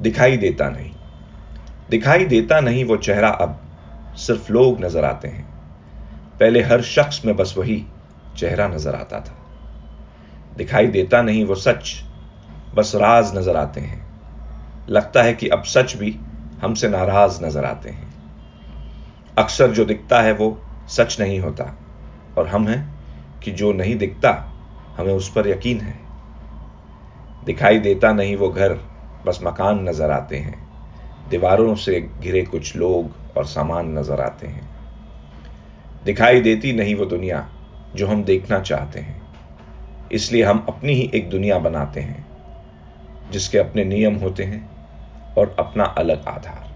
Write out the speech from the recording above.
दिखाई देता नहीं। दिखाई देता नहीं वो चेहरा अब सिर्फ़ लोग नज़र आते हैं। पहले हर शख्स में बस वही चेहरा नज़र आता था। दिखाई देता नहीं वो सच, बस राज नज़र आते हैं। लगता है कि अब सच भी हमसे नाराज़ नज़र आते हैं। अक्सर जो दिखता है वो सच नहीं होता, और हम हैं कि जो नहीं दिखता, हमें उस पर यकीन है। दिखाई देता नहीं वो घर बस मकान नज़र आते हैं। दीवारों से घिरे कुछ लोग और सामान नज़र आते हैं। दिखाई देती नहीं वो दुनिया जो हम देखना चाहते हैं। इसलिए हम अपनी ही एक दुनिया बनाते हैं, जिसके अपने नियम होते हैं और अपना अलग आधार।